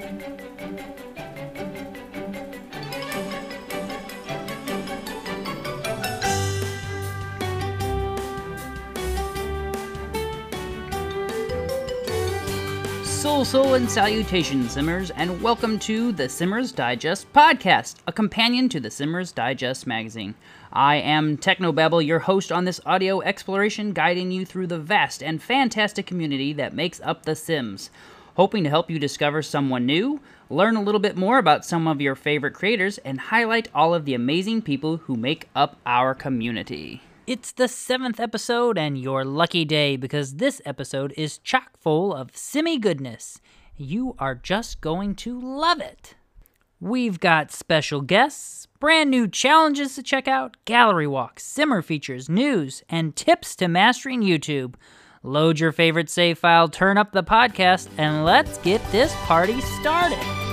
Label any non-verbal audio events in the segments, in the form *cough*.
Sul, sul, and salutations, Simmers, and welcome to the Simmers Digest podcast, a companion to the Simmers Digest magazine. I am Technobabble, your host on this audio exploration, guiding you through the vast and fantastic community that makes up The Sims. Hoping to help you discover someone new, learn a little bit more about some of your favorite creators, and highlight all of the amazing people who make up our community. It's the seventh episode and your lucky day because this episode is chock full of simmy goodness. You are just going to love it. We've got special guests, brand new challenges to check out, gallery walks, simmer features, news, and tips to mastering YouTube. Load your favorite save file, turn up the podcast, and let's get this party started.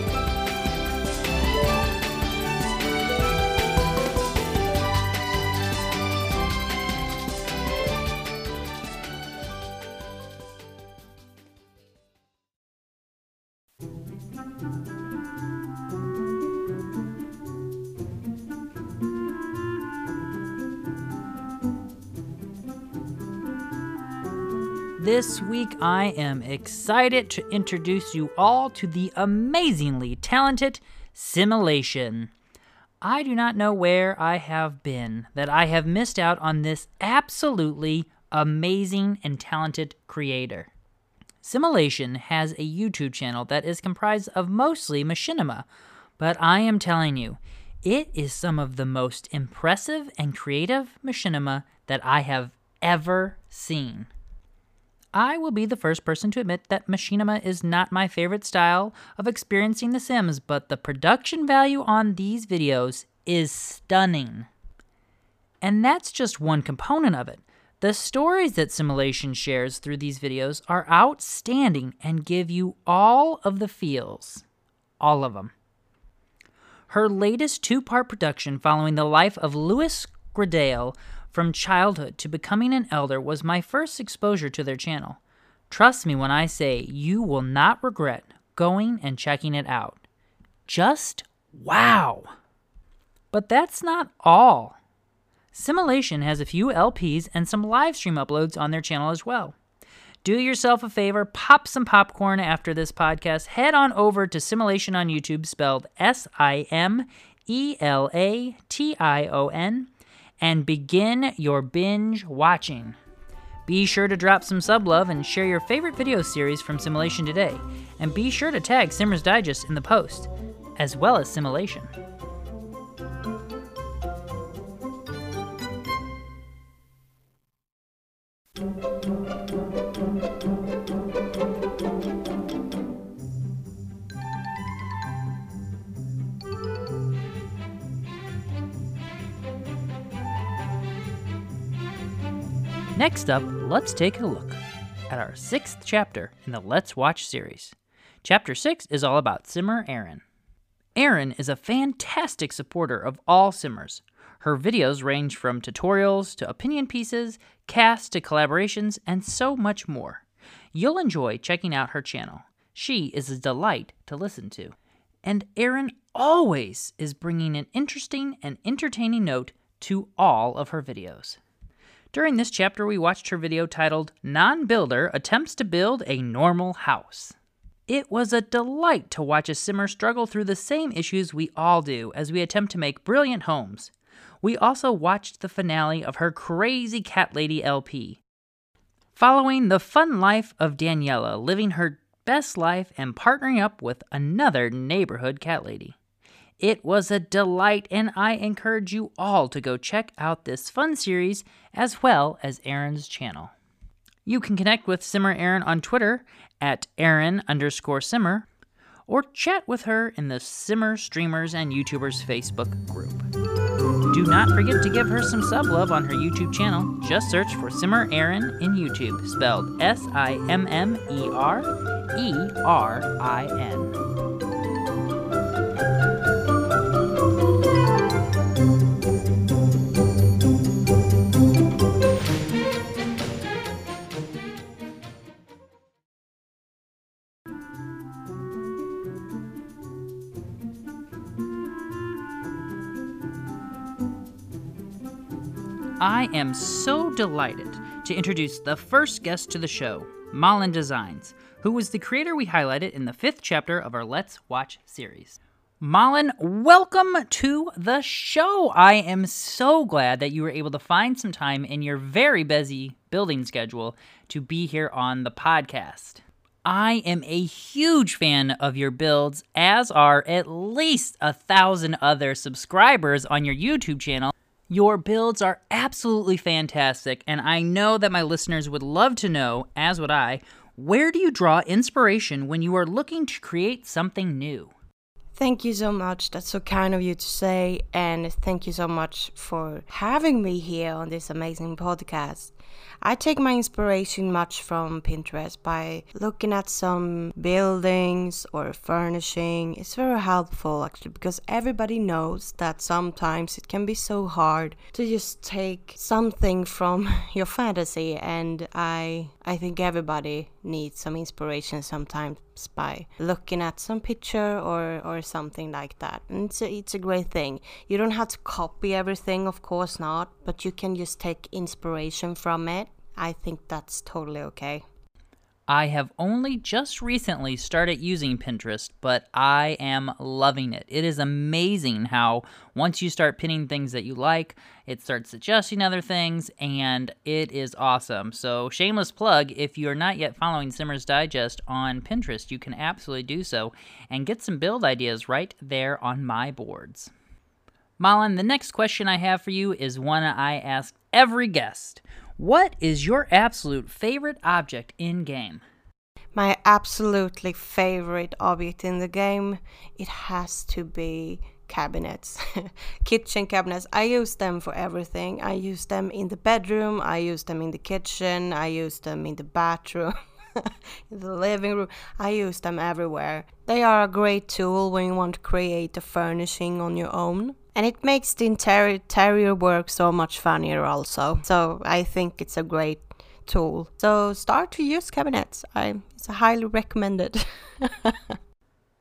This week, I am excited to introduce you all to the amazingly talented Simelation. I do not know where I have been that I have missed out on this absolutely amazing and talented creator. Simelation has a YouTube channel that is comprised of mostly machinima, but I am telling you, it is some of the most impressive and creative machinima that I have ever seen. I will be the first person to admit that machinima is not my favorite style of experiencing The Sims, but the production value on these videos is stunning. And that's just one component of it. The stories that Simelation shares through these videos are outstanding and give you all of the feels. All of them. Her latest two part production following the life of Louis Gradale from childhood to becoming an elder was my first exposure to their channel. Trust me when I say you will not regret going and checking it out. Just wow! But that's not all. Simelation has a few LPs and some live stream uploads on their channel as well. Do yourself a favor, pop some popcorn after this podcast, head on over to Simelation on YouTube, spelled S I M E L A T I O N, and begin your binge watching. Be sure to drop some sub love and share your favorite video series from Simelation today, and be sure to tag Simmers Digest in the post, as well as Simelation. Next up, let's take a look at our sixth chapter in the Let's Watch series. Chapter 6 is all about Simmer Erin. Erin is a fantastic supporter of all Simmers. Her videos range from tutorials to opinion pieces, casts to collaborations, and so much more. You'll enjoy checking out her channel. She is a delight to listen to. And Erin always is bringing an interesting and entertaining note to all of her videos. During this chapter, we watched her video titled Non Builder Attempts to Build a Normal House. It was a delight to watch a simmer struggle through the same issues we all do as we attempt to make brilliant homes. We also watched the finale of her Crazy Cat Lady LP. Following the fun life of Daniela living her best life and partnering up with another neighborhood cat lady. It was a delight, and I encourage you all to go check out this fun series as well as Erin's channel. You can connect with Simmer Erin on Twitter at Erin underscore Simmer, or chat with her in the Simmer Streamers and YouTubers Facebook group. Do not forget to give her some sub love on her YouTube channel. Just search for Simmer Erin in YouTube, spelled S I M M E R E R I N. I am so delighted to introduce the first guest to the show, Malin Designs, who was the creator we highlighted in the fifth chapter of our Let's Watch series. Malin, welcome to the show. I am so glad that you were able to find some time in your very busy building schedule to be here on the podcast. I am a huge fan of your builds, as are at least a thousand other subscribers on your YouTube channel. Your builds are absolutely fantastic, and I know that my listeners would love to know, as would I, where do you draw inspiration when you are looking to create something new? Thank you so much. That's so kind of you to say. And thank you so much for having me here on this amazing podcast. I take my inspiration much from Pinterest by looking at some buildings or furnishing. It's very helpful actually because everybody knows that sometimes it can be so hard to just take something from *laughs* your fantasy and I I think everybody needs some inspiration sometimes by looking at some picture or or something like that. And it's a, it's a great thing. You don't have to copy everything, of course not, but you can just take inspiration from it I think that's totally okay. I have only just recently started using Pinterest, but I am loving it. It is amazing how once you start pinning things that you like, it starts suggesting other things, and it is awesome. So, shameless plug if you're not yet following Simmers Digest on Pinterest, you can absolutely do so and get some build ideas right there on my boards. Malin, the next question I have for you is one I ask every guest. What is your absolute favorite object in game? My absolutely favorite object in the game, it has to be cabinets, *laughs* kitchen cabinets. I use them for everything. I use them in the bedroom, I use them in the kitchen, I use them in the bathroom. *laughs* in the living room. I use them everywhere. They are a great tool when you want to create a furnishing on your own and it makes the interior, interior work so much funnier also so i think it's a great tool so start to use cabinets i it's highly recommended *laughs*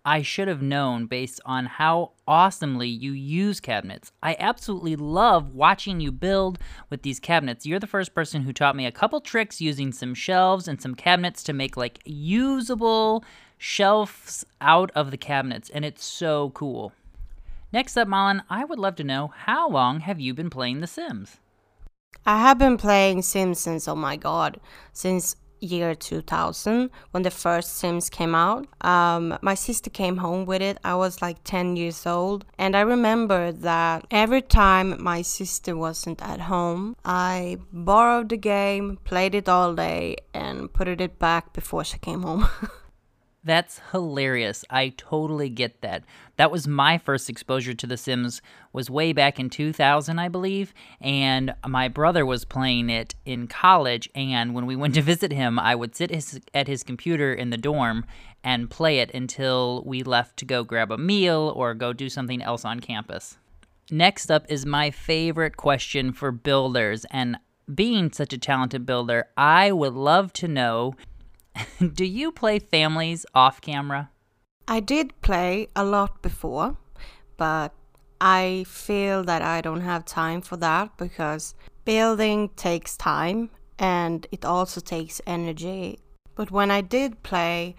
I should have known based on how awesomely you use cabinets. I absolutely love watching you build with these cabinets. You're the first person who taught me a couple tricks using some shelves and some cabinets to make like usable shelves out of the cabinets, and it's so cool. Next up, Malin, I would love to know how long have you been playing The Sims? I have been playing Sims since, oh my god, since year 2000 when the first Sims came out. Um, my sister came home with it. I was like 10 years old. And I remember that every time my sister wasn't at home, I borrowed the game, played it all day, and put it back before she came home. *laughs* That's hilarious. I totally get that. That was my first exposure to The Sims was way back in 2000, I believe, and my brother was playing it in college and when we went to visit him, I would sit his, at his computer in the dorm and play it until we left to go grab a meal or go do something else on campus. Next up is my favorite question for builders and being such a talented builder, I would love to know *laughs* Do you play families off camera? I did play a lot before, but I feel that I don't have time for that because building takes time and it also takes energy. But when I did play,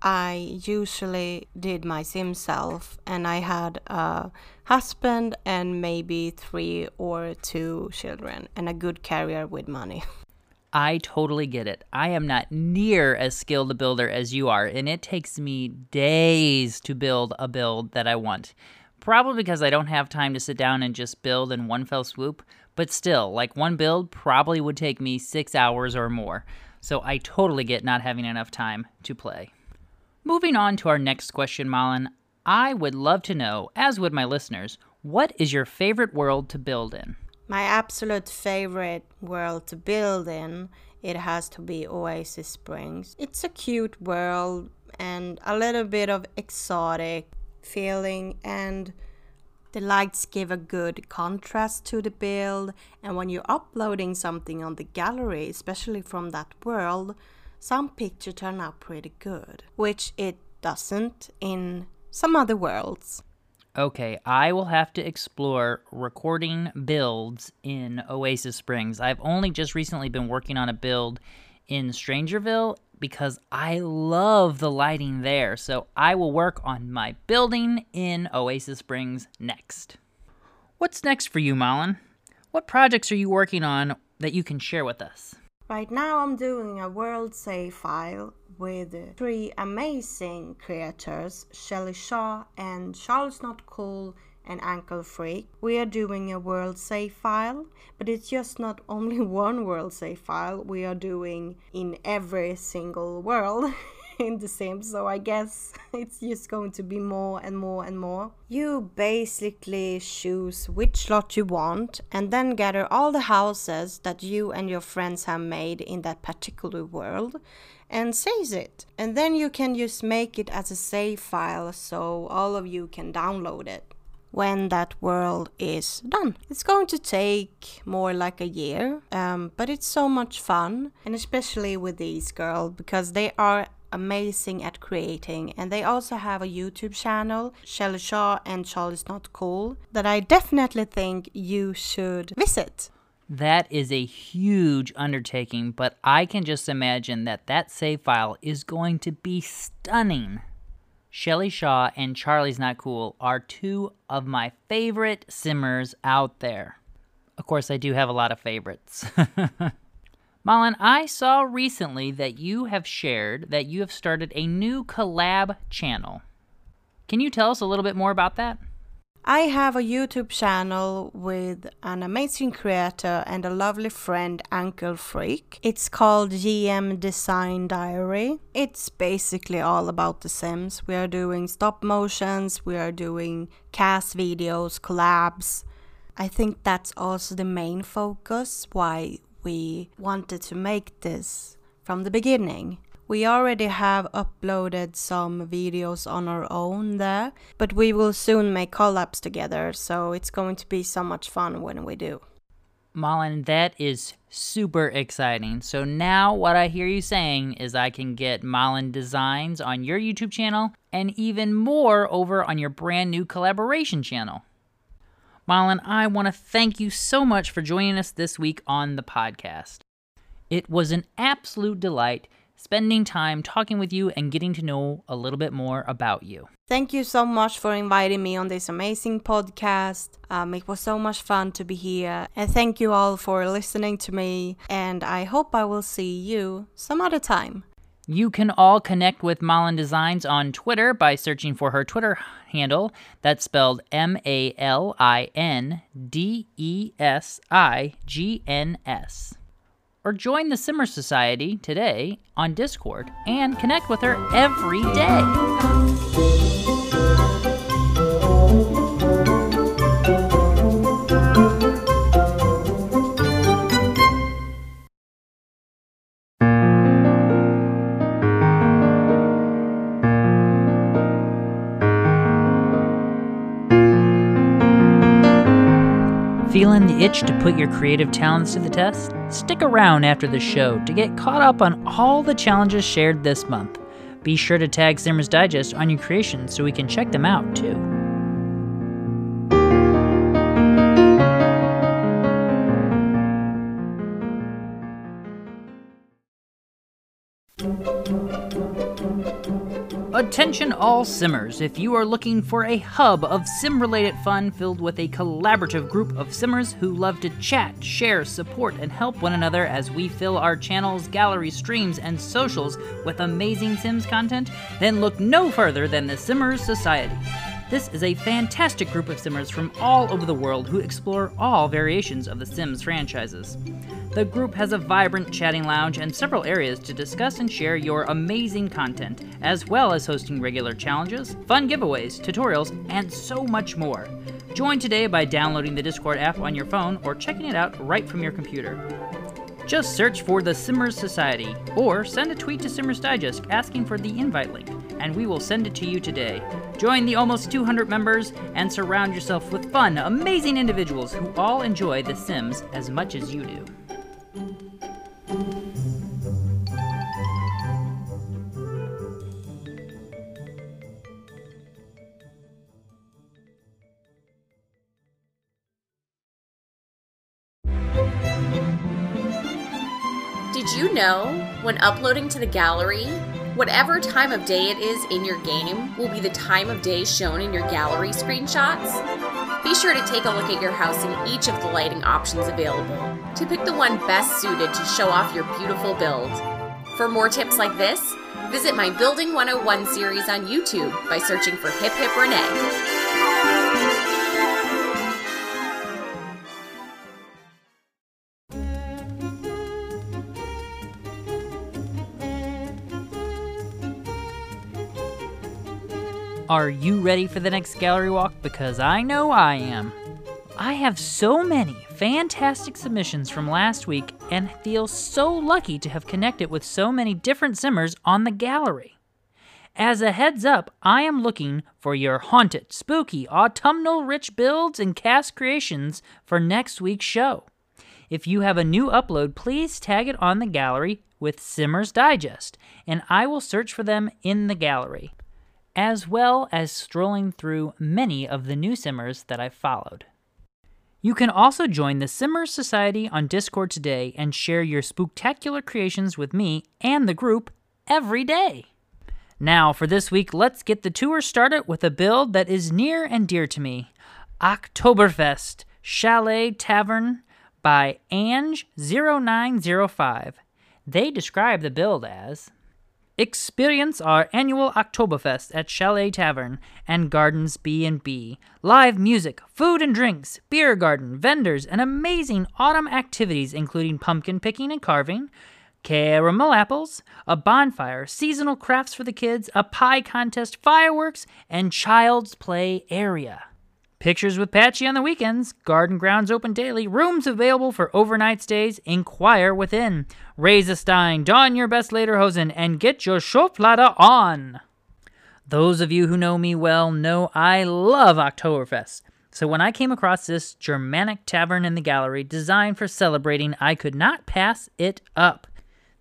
I usually did my sim self and I had a husband and maybe three or two children and a good career with money. *laughs* I totally get it. I am not near as skilled a builder as you are, and it takes me days to build a build that I want. Probably because I don't have time to sit down and just build in one fell swoop, but still, like one build probably would take me six hours or more. So I totally get not having enough time to play. Moving on to our next question, Malin, I would love to know, as would my listeners, what is your favorite world to build in? My absolute favorite world to build in, it has to be Oasis Springs. It's a cute world and a little bit of exotic feeling and the lights give a good contrast to the build and when you're uploading something on the gallery, especially from that world, some pictures turn out pretty good, which it doesn't in some other worlds. Okay, I will have to explore recording builds in Oasis Springs. I've only just recently been working on a build in Strangerville because I love the lighting there. So I will work on my building in Oasis Springs next. What's next for you, Malin? What projects are you working on that you can share with us? Right now, I'm doing a world save file with three amazing creators Shelly Shaw and Charles Not Cool and Ankle Freak. We are doing a world save file, but it's just not only *laughs* one world save file, we are doing in every single world. *laughs* in *laughs* The Sims, so I guess *laughs* it's just going to be more and more and more. You basically choose which lot you want and then gather all the houses that you and your friends have made in that particular world and saves it. And then you can just make it as a save file so all of you can download it when that world is done. It's going to take more like a year, um, but it's so much fun, and especially with these girls because they are amazing at creating, and they also have a YouTube channel, Shelly Shaw and Charlie's Not Cool, that I definitely think you should visit. That is a huge undertaking, but I can just imagine that that save file is going to be stunning. Shelly Shaw and Charlie's Not Cool are two of my favorite simmers out there. Of course, I do have a lot of favorites. *laughs* Malin, I saw recently that you have shared that you have started a new collab channel. Can you tell us a little bit more about that? I have a YouTube channel with an amazing creator and a lovely friend, Ankle Freak. It's called GM Design Diary. It's basically all about The Sims. We are doing stop motions, we are doing cast videos, collabs. I think that's also the main focus why we wanted to make this from the beginning. We already have uploaded some videos on our own there, but we will soon make collabs together, so it's going to be so much fun when we do. Malin, that is super exciting. So now what I hear you saying is I can get Malin Designs on your YouTube channel and even more over on your brand new collaboration channel. Malin, I want to thank you so much for joining us this week on the podcast. It was an absolute delight spending time talking with you and getting to know a little bit more about you. Thank you so much for inviting me on this amazing podcast. Um, it was so much fun to be here. And thank you all for listening to me. And I hope I will see you some other time. You can all connect with Malin Designs on Twitter by searching for her Twitter handle. That's spelled M A L I N D E S I G N S or join the Simmer Society today on Discord and connect with her every day. Itch to put your creative talents to the test? Stick around after the show to get caught up on all the challenges shared this month. Be sure to tag Simmers Digest on your creations so we can check them out too. Attention all simmers, if you are looking for a hub of sim related fun filled with a collaborative group of simmers who love to chat, share, support, and help one another as we fill our channels, gallery streams, and socials with amazing Sims content, then look no further than the Simmers Society. This is a fantastic group of simmers from all over the world who explore all variations of the Sims franchises. The group has a vibrant chatting lounge and several areas to discuss and share your amazing content, as well as hosting regular challenges, fun giveaways, tutorials, and so much more. Join today by downloading the Discord app on your phone or checking it out right from your computer. Just search for the Simmers Society or send a tweet to Simmers Digest asking for the invite link, and we will send it to you today. Join the almost 200 members and surround yourself with fun, amazing individuals who all enjoy The Sims as much as you do. Did you know when uploading to the gallery, whatever time of day it is in your game will be the time of day shown in your gallery screenshots? Be sure to take a look at your house in each of the lighting options available to pick the one best suited to show off your beautiful build. For more tips like this, visit my Building 101 series on YouTube by searching for Hip Hip Renee. Are you ready for the next gallery walk? Because I know I am. I have so many fantastic submissions from last week and feel so lucky to have connected with so many different simmers on the gallery. As a heads up, I am looking for your haunted, spooky, autumnal rich builds and cast creations for next week's show. If you have a new upload, please tag it on the gallery with Simmers Digest, and I will search for them in the gallery, as well as strolling through many of the new Simmers that I've followed. You can also join the Simmers Society on Discord today and share your spooktacular creations with me and the group every day. Now, for this week, let's get the tour started with a build that is near and dear to me Oktoberfest Chalet Tavern by Ange0905. They describe the build as Experience our annual Oktoberfest at Chalet Tavern and Gardens B&B. Live music, food and drinks, beer garden, vendors, and amazing autumn activities including pumpkin picking and carving, caramel apples, a bonfire, seasonal crafts for the kids, a pie contest, fireworks, and child's play area. Pictures with Patchy on the weekends, garden grounds open daily, rooms available for overnight stays, inquire within. Raise a stein, don your best lederhosen, and get your Schublade on. Those of you who know me well know I love Oktoberfest. So when I came across this Germanic tavern in the gallery designed for celebrating, I could not pass it up.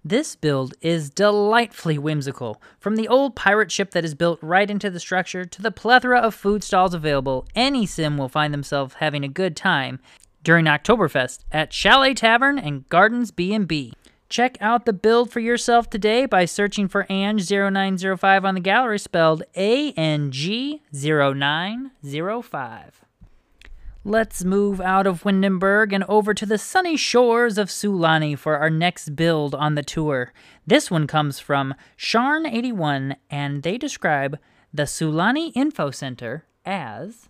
This build is delightfully whimsical. From the old pirate ship that is built right into the structure to the plethora of food stalls available, any sim will find themselves having a good time during Oktoberfest at Chalet Tavern and Gardens B&B. Check out the build for yourself today by searching for Ange0905 on the gallery spelled A-N-G-0905. Let's move out of Windenburg and over to the sunny shores of Sulani for our next build on the tour. This one comes from Sharn81, and they describe the Sulani Info Center as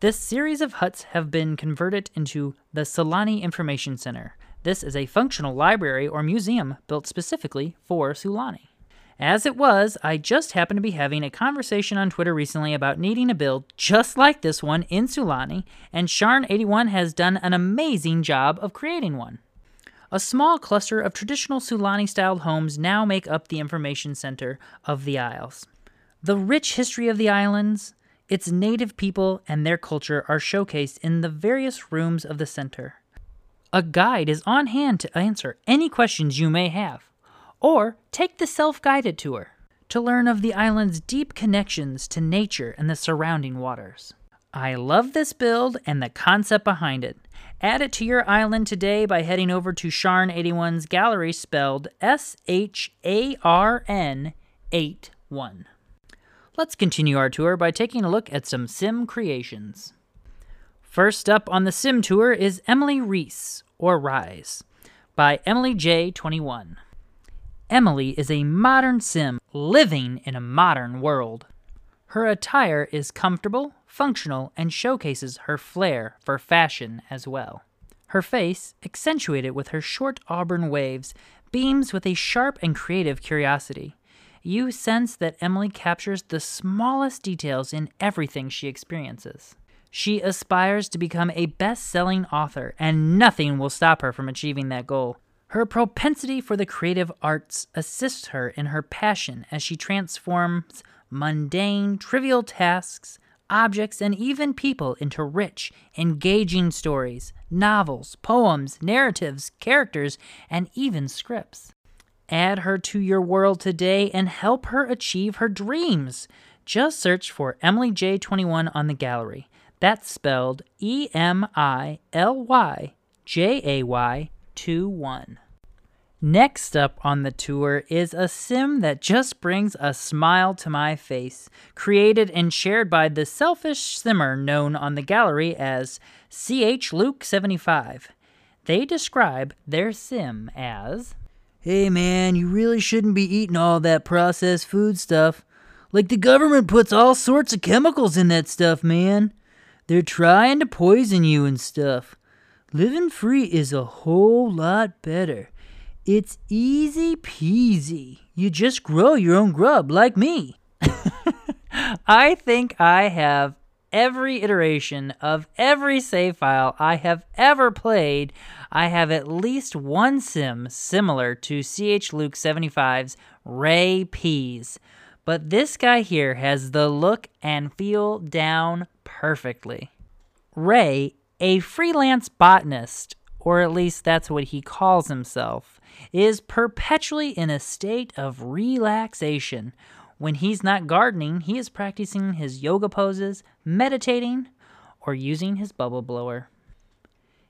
This series of huts have been converted into the Sulani Information Center. This is a functional library or museum built specifically for Sulani. As it was, I just happened to be having a conversation on Twitter recently about needing a build just like this one in Sulani, and Sharn81 has done an amazing job of creating one. A small cluster of traditional Sulani styled homes now make up the information center of the Isles. The rich history of the islands, its native people, and their culture are showcased in the various rooms of the center. A guide is on hand to answer any questions you may have or take the self guided tour to learn of the island's deep connections to nature and the surrounding waters. I love this build and the concept behind it. Add it to your island today by heading over to Sharn81's gallery spelled S H A R N 8 1. Let's continue our tour by taking a look at some sim creations. First up on the sim tour is Emily Reese, or Rise, by Emily Jay21. Emily is a modern sim living in a modern world. Her attire is comfortable, functional, and showcases her flair for fashion as well. Her face, accentuated with her short auburn waves, beams with a sharp and creative curiosity. You sense that Emily captures the smallest details in everything she experiences. She aspires to become a best selling author, and nothing will stop her from achieving that goal. Her propensity for the creative arts assists her in her passion as she transforms mundane, trivial tasks, objects, and even people into rich, engaging stories, novels, poems, narratives, characters, and even scripts. Add her to your world today and help her achieve her dreams. Just search for Emily Jay21 on the gallery. That's spelled E M I L Y J A Y 2 1. Next up on the tour is a sim that just brings a smile to my face, created and shared by the selfish simmer known on the gallery as CH Luke 75. They describe their sim as Hey man, you really shouldn't be eating all that processed food stuff. Like the government puts all sorts of chemicals in that stuff, man. They're trying to poison you and stuff. Living free is a whole lot better. It's easy peasy. You just grow your own grub like me. *laughs* I think I have every iteration of every save file I have ever played. I have at least one sim similar to CH Luke 75's Ray Peas. But this guy here has the look and feel down perfectly. Ray, a freelance botanist, or at least that's what he calls himself, is perpetually in a state of relaxation. When he's not gardening, he is practicing his yoga poses, meditating, or using his bubble blower.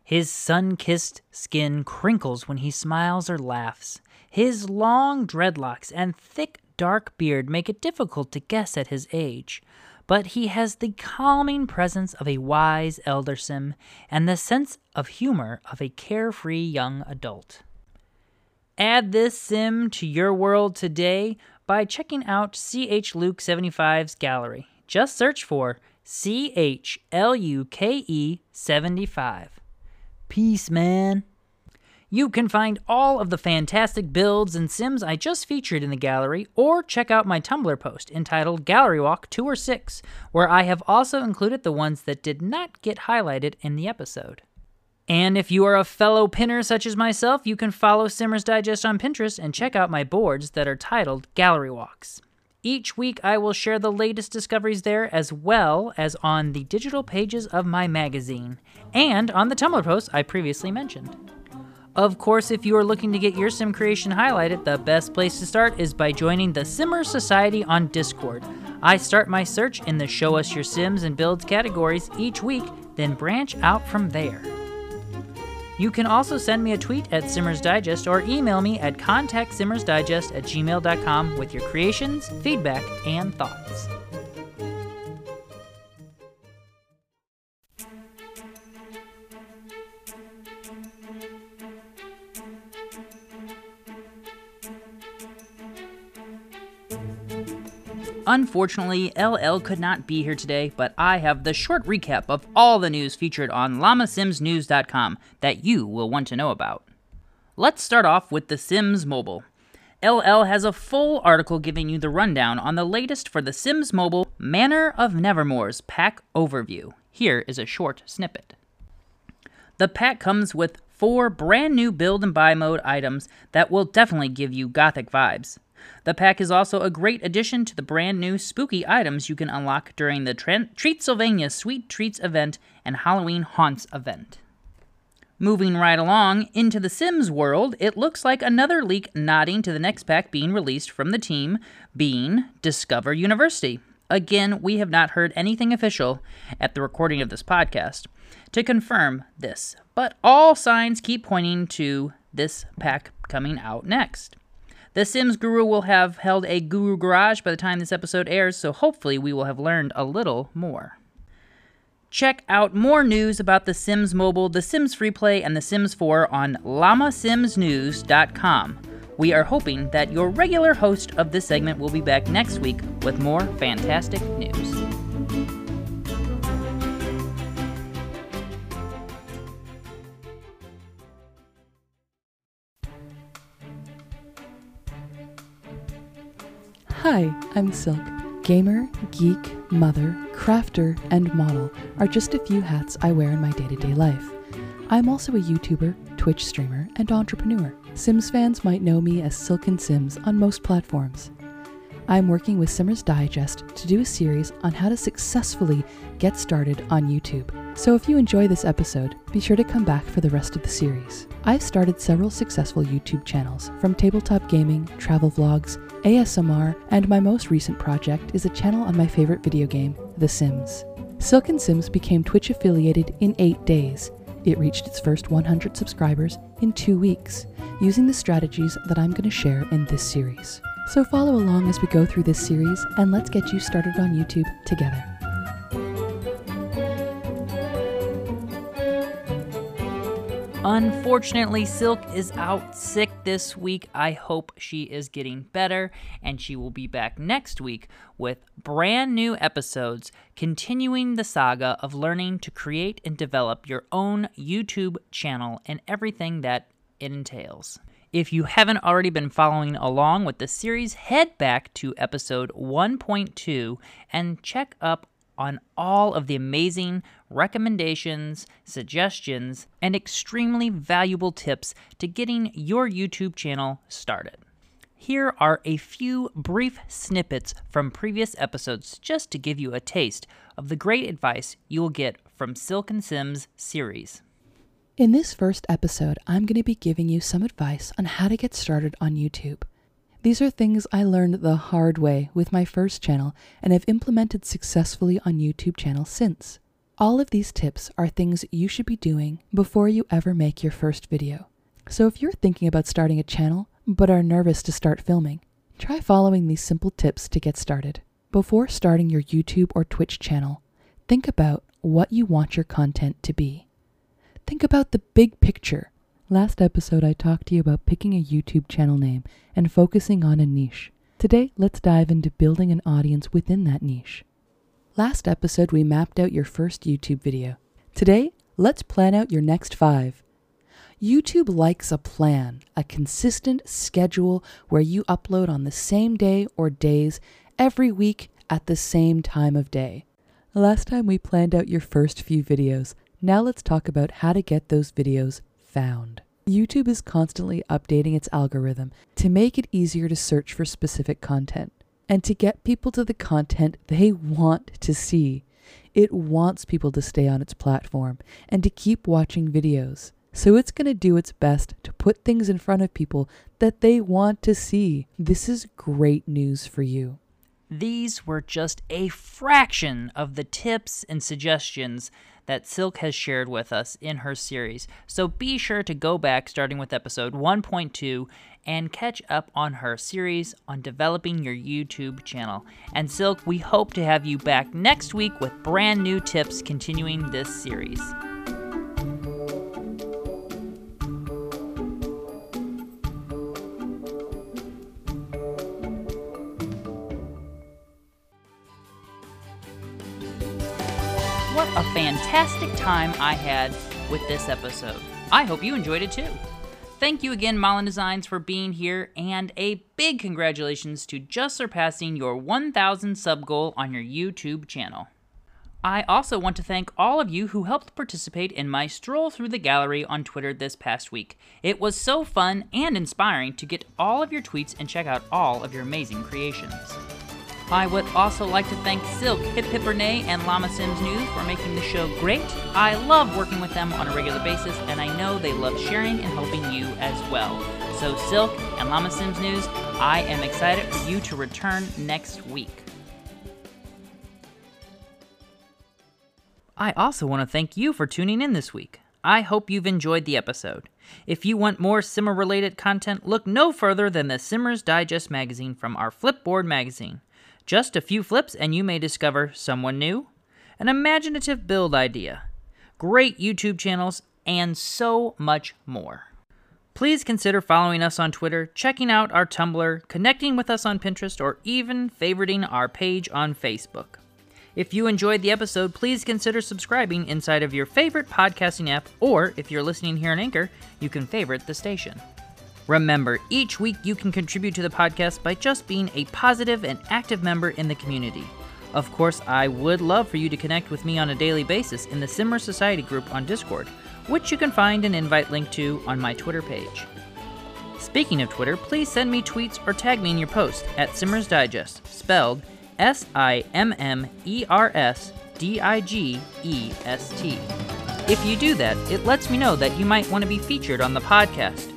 His sun kissed skin crinkles when he smiles or laughs. His long dreadlocks and thick dark beard make it difficult to guess at his age, but he has the calming presence of a wise elder sim and the sense of humor of a carefree young adult. Add this sim to your world today by checking out CH Luke 75's gallery. Just search for C H L U K E 75. Peace, man. You can find all of the fantastic builds and sims I just featured in the gallery, or check out my Tumblr post entitled Gallery Walk 2 or 6, where I have also included the ones that did not get highlighted in the episode. And if you are a fellow pinner such as myself, you can follow Simmers Digest on Pinterest and check out my boards that are titled Gallery Walks. Each week, I will share the latest discoveries there as well as on the digital pages of my magazine and on the Tumblr post I previously mentioned. Of course, if you are looking to get your sim creation highlighted, the best place to start is by joining the Simmer Society on Discord. I start my search in the Show Us Your Sims and Builds categories each week, then branch out from there. You can also send me a tweet at Simmers Digest or email me at contactsimmersdigest at gmail.com with your creations, feedback, and thoughts. Unfortunately, LL could not be here today, but I have the short recap of all the news featured on LlamaSimsNews.com that you will want to know about. Let's start off with The Sims Mobile. LL has a full article giving you the rundown on the latest for The Sims Mobile Manor of Nevermore's pack overview. Here is a short snippet. The pack comes with four brand new build and buy mode items that will definitely give you gothic vibes. The pack is also a great addition to the brand new spooky items you can unlock during the Treatsylvania Sweet Treats event and Halloween Haunts event. Moving right along into the Sims world, it looks like another leak nodding to the next pack being released from the team, being Discover University. Again, we have not heard anything official at the recording of this podcast to confirm this, but all signs keep pointing to this pack coming out next. The Sims Guru will have held a Guru Garage by the time this episode airs, so hopefully we will have learned a little more. Check out more news about The Sims Mobile, The Sims Freeplay, and The Sims 4 on llamasimsnews.com. We are hoping that your regular host of this segment will be back next week with more fantastic news. Hi, I'm Silk. Gamer, geek, mother, crafter, and model are just a few hats I wear in my day to day life. I'm also a YouTuber, Twitch streamer, and entrepreneur. Sims fans might know me as Silken Sims on most platforms. I'm working with Simmers Digest to do a series on how to successfully get started on YouTube. So if you enjoy this episode, be sure to come back for the rest of the series. I've started several successful YouTube channels, from tabletop gaming, travel vlogs, ASMR, and my most recent project is a channel on my favorite video game, The Sims. Silken Sims became Twitch affiliated in 8 days. It reached its first 100 subscribers in two weeks using the strategies that I'm going to share in this series. So follow along as we go through this series and let's get you started on YouTube together. Unfortunately, Silk is out sick this week. I hope she is getting better and she will be back next week with brand new episodes continuing the saga of learning to create and develop your own YouTube channel and everything that it entails. If you haven't already been following along with the series, head back to episode 1.2 and check up on all of the amazing recommendations, suggestions, and extremely valuable tips to getting your YouTube channel started. Here are a few brief snippets from previous episodes just to give you a taste of the great advice you will get from Silken Sims series. In this first episode, I'm going to be giving you some advice on how to get started on YouTube. These are things I learned the hard way with my first channel and have implemented successfully on YouTube channels since. All of these tips are things you should be doing before you ever make your first video. So if you're thinking about starting a channel but are nervous to start filming, try following these simple tips to get started. Before starting your YouTube or Twitch channel, think about what you want your content to be. Think about the big picture Last episode, I talked to you about picking a YouTube channel name and focusing on a niche. Today, let's dive into building an audience within that niche. Last episode, we mapped out your first YouTube video. Today, let's plan out your next five. YouTube likes a plan, a consistent schedule where you upload on the same day or days every week at the same time of day. Last time we planned out your first few videos. Now let's talk about how to get those videos found. YouTube is constantly updating its algorithm to make it easier to search for specific content and to get people to the content they want to see. It wants people to stay on its platform and to keep watching videos. So it's going to do its best to put things in front of people that they want to see. This is great news for you. These were just a fraction of the tips and suggestions that Silk has shared with us in her series. So be sure to go back starting with episode 1.2 and catch up on her series on developing your YouTube channel. And Silk, we hope to have you back next week with brand new tips continuing this series. Time I had with this episode. I hope you enjoyed it too. Thank you again, Malin Designs, for being here, and a big congratulations to just surpassing your 1,000 sub goal on your YouTube channel. I also want to thank all of you who helped participate in my stroll through the gallery on Twitter this past week. It was so fun and inspiring to get all of your tweets and check out all of your amazing creations. I would also like to thank Silk, Hip Hip Renee, and Llama Sims News for making the show great. I love working with them on a regular basis, and I know they love sharing and helping you as well. So, Silk and Llama Sims News, I am excited for you to return next week. I also want to thank you for tuning in this week. I hope you've enjoyed the episode. If you want more Simmer related content, look no further than the Simmers Digest magazine from our Flipboard magazine. Just a few flips, and you may discover someone new, an imaginative build idea, great YouTube channels, and so much more. Please consider following us on Twitter, checking out our Tumblr, connecting with us on Pinterest, or even favoriting our page on Facebook. If you enjoyed the episode, please consider subscribing inside of your favorite podcasting app, or if you're listening here on Anchor, you can favorite the station. Remember, each week you can contribute to the podcast by just being a positive and active member in the community. Of course, I would love for you to connect with me on a daily basis in the Simmer Society group on Discord, which you can find an invite link to on my Twitter page. Speaking of Twitter, please send me tweets or tag me in your post at Simmers Digest, spelled S I M M E R S D I G E S T. If you do that, it lets me know that you might want to be featured on the podcast.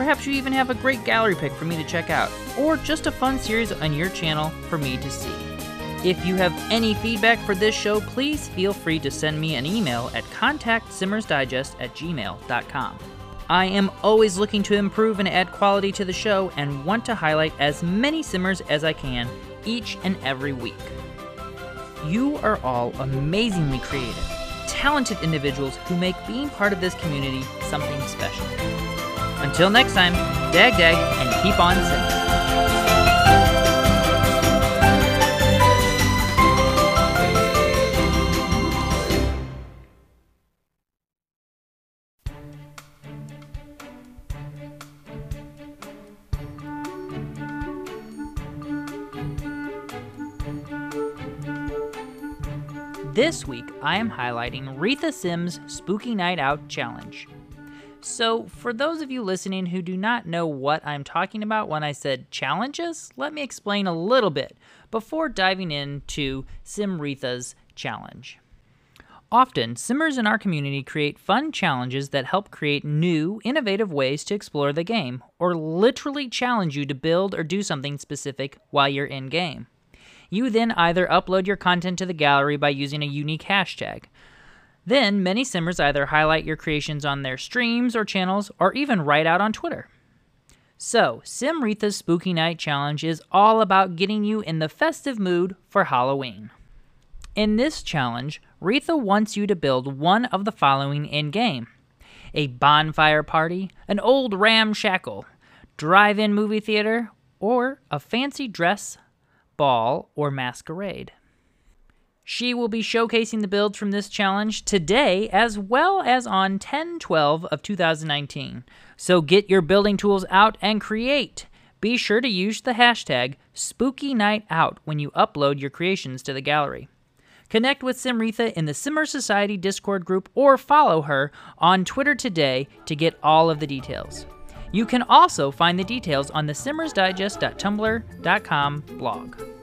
Perhaps you even have a great gallery pick for me to check out, or just a fun series on your channel for me to see. If you have any feedback for this show, please feel free to send me an email at contactsimmersdigest at gmail.com. I am always looking to improve and add quality to the show and want to highlight as many simmers as I can each and every week. You are all amazingly creative, talented individuals who make being part of this community something special. Until next time, dag dag and keep on simming. This week, I am highlighting Retha Sims' Spooky Night Out Challenge. So, for those of you listening who do not know what I'm talking about when I said challenges, let me explain a little bit before diving into Sim Retha's challenge. Often, simmers in our community create fun challenges that help create new, innovative ways to explore the game, or literally challenge you to build or do something specific while you're in game. You then either upload your content to the gallery by using a unique hashtag. Then, many simmers either highlight your creations on their streams or channels, or even write out on Twitter. So, Sim Retha's Spooky Night Challenge is all about getting you in the festive mood for Halloween. In this challenge, Retha wants you to build one of the following in game a bonfire party, an old ramshackle, drive in movie theater, or a fancy dress, ball, or masquerade. She will be showcasing the builds from this challenge today as well as on 10 12 of 2019. So get your building tools out and create. Be sure to use the hashtag Spooky Night Out when you upload your creations to the gallery. Connect with Simretha in the Simmer Society Discord group or follow her on Twitter today to get all of the details. You can also find the details on the simmersdigest.tumblr.com blog.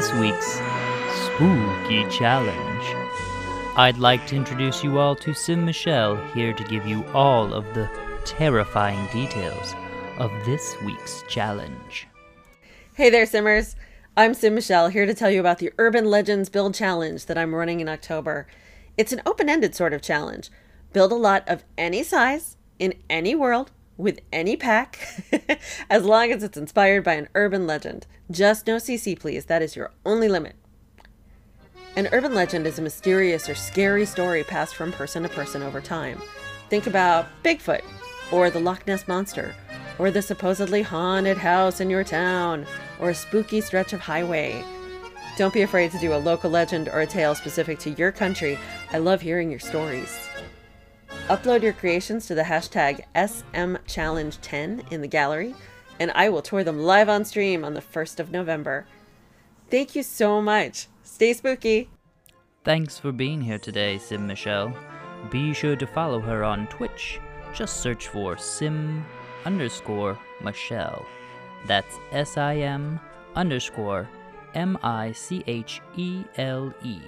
This week's Spooky Challenge. I'd like to introduce you all to Sim Michelle here to give you all of the terrifying details of this week's challenge. Hey there, Simmers. I'm Sim Michelle here to tell you about the Urban Legends Build Challenge that I'm running in October. It's an open ended sort of challenge. Build a lot of any size, in any world, with any pack, *laughs* as long as it's inspired by an urban legend. Just no CC, please. That is your only limit. An urban legend is a mysterious or scary story passed from person to person over time. Think about Bigfoot, or the Loch Ness Monster, or the supposedly haunted house in your town, or a spooky stretch of highway. Don't be afraid to do a local legend or a tale specific to your country. I love hearing your stories. Upload your creations to the hashtag SMChallenge10 in the gallery, and I will tour them live on stream on the 1st of November. Thank you so much. Stay spooky. Thanks for being here today, Sim Michelle. Be sure to follow her on Twitch. Just search for Sim underscore Michelle. That's S I M underscore M I C H E L E.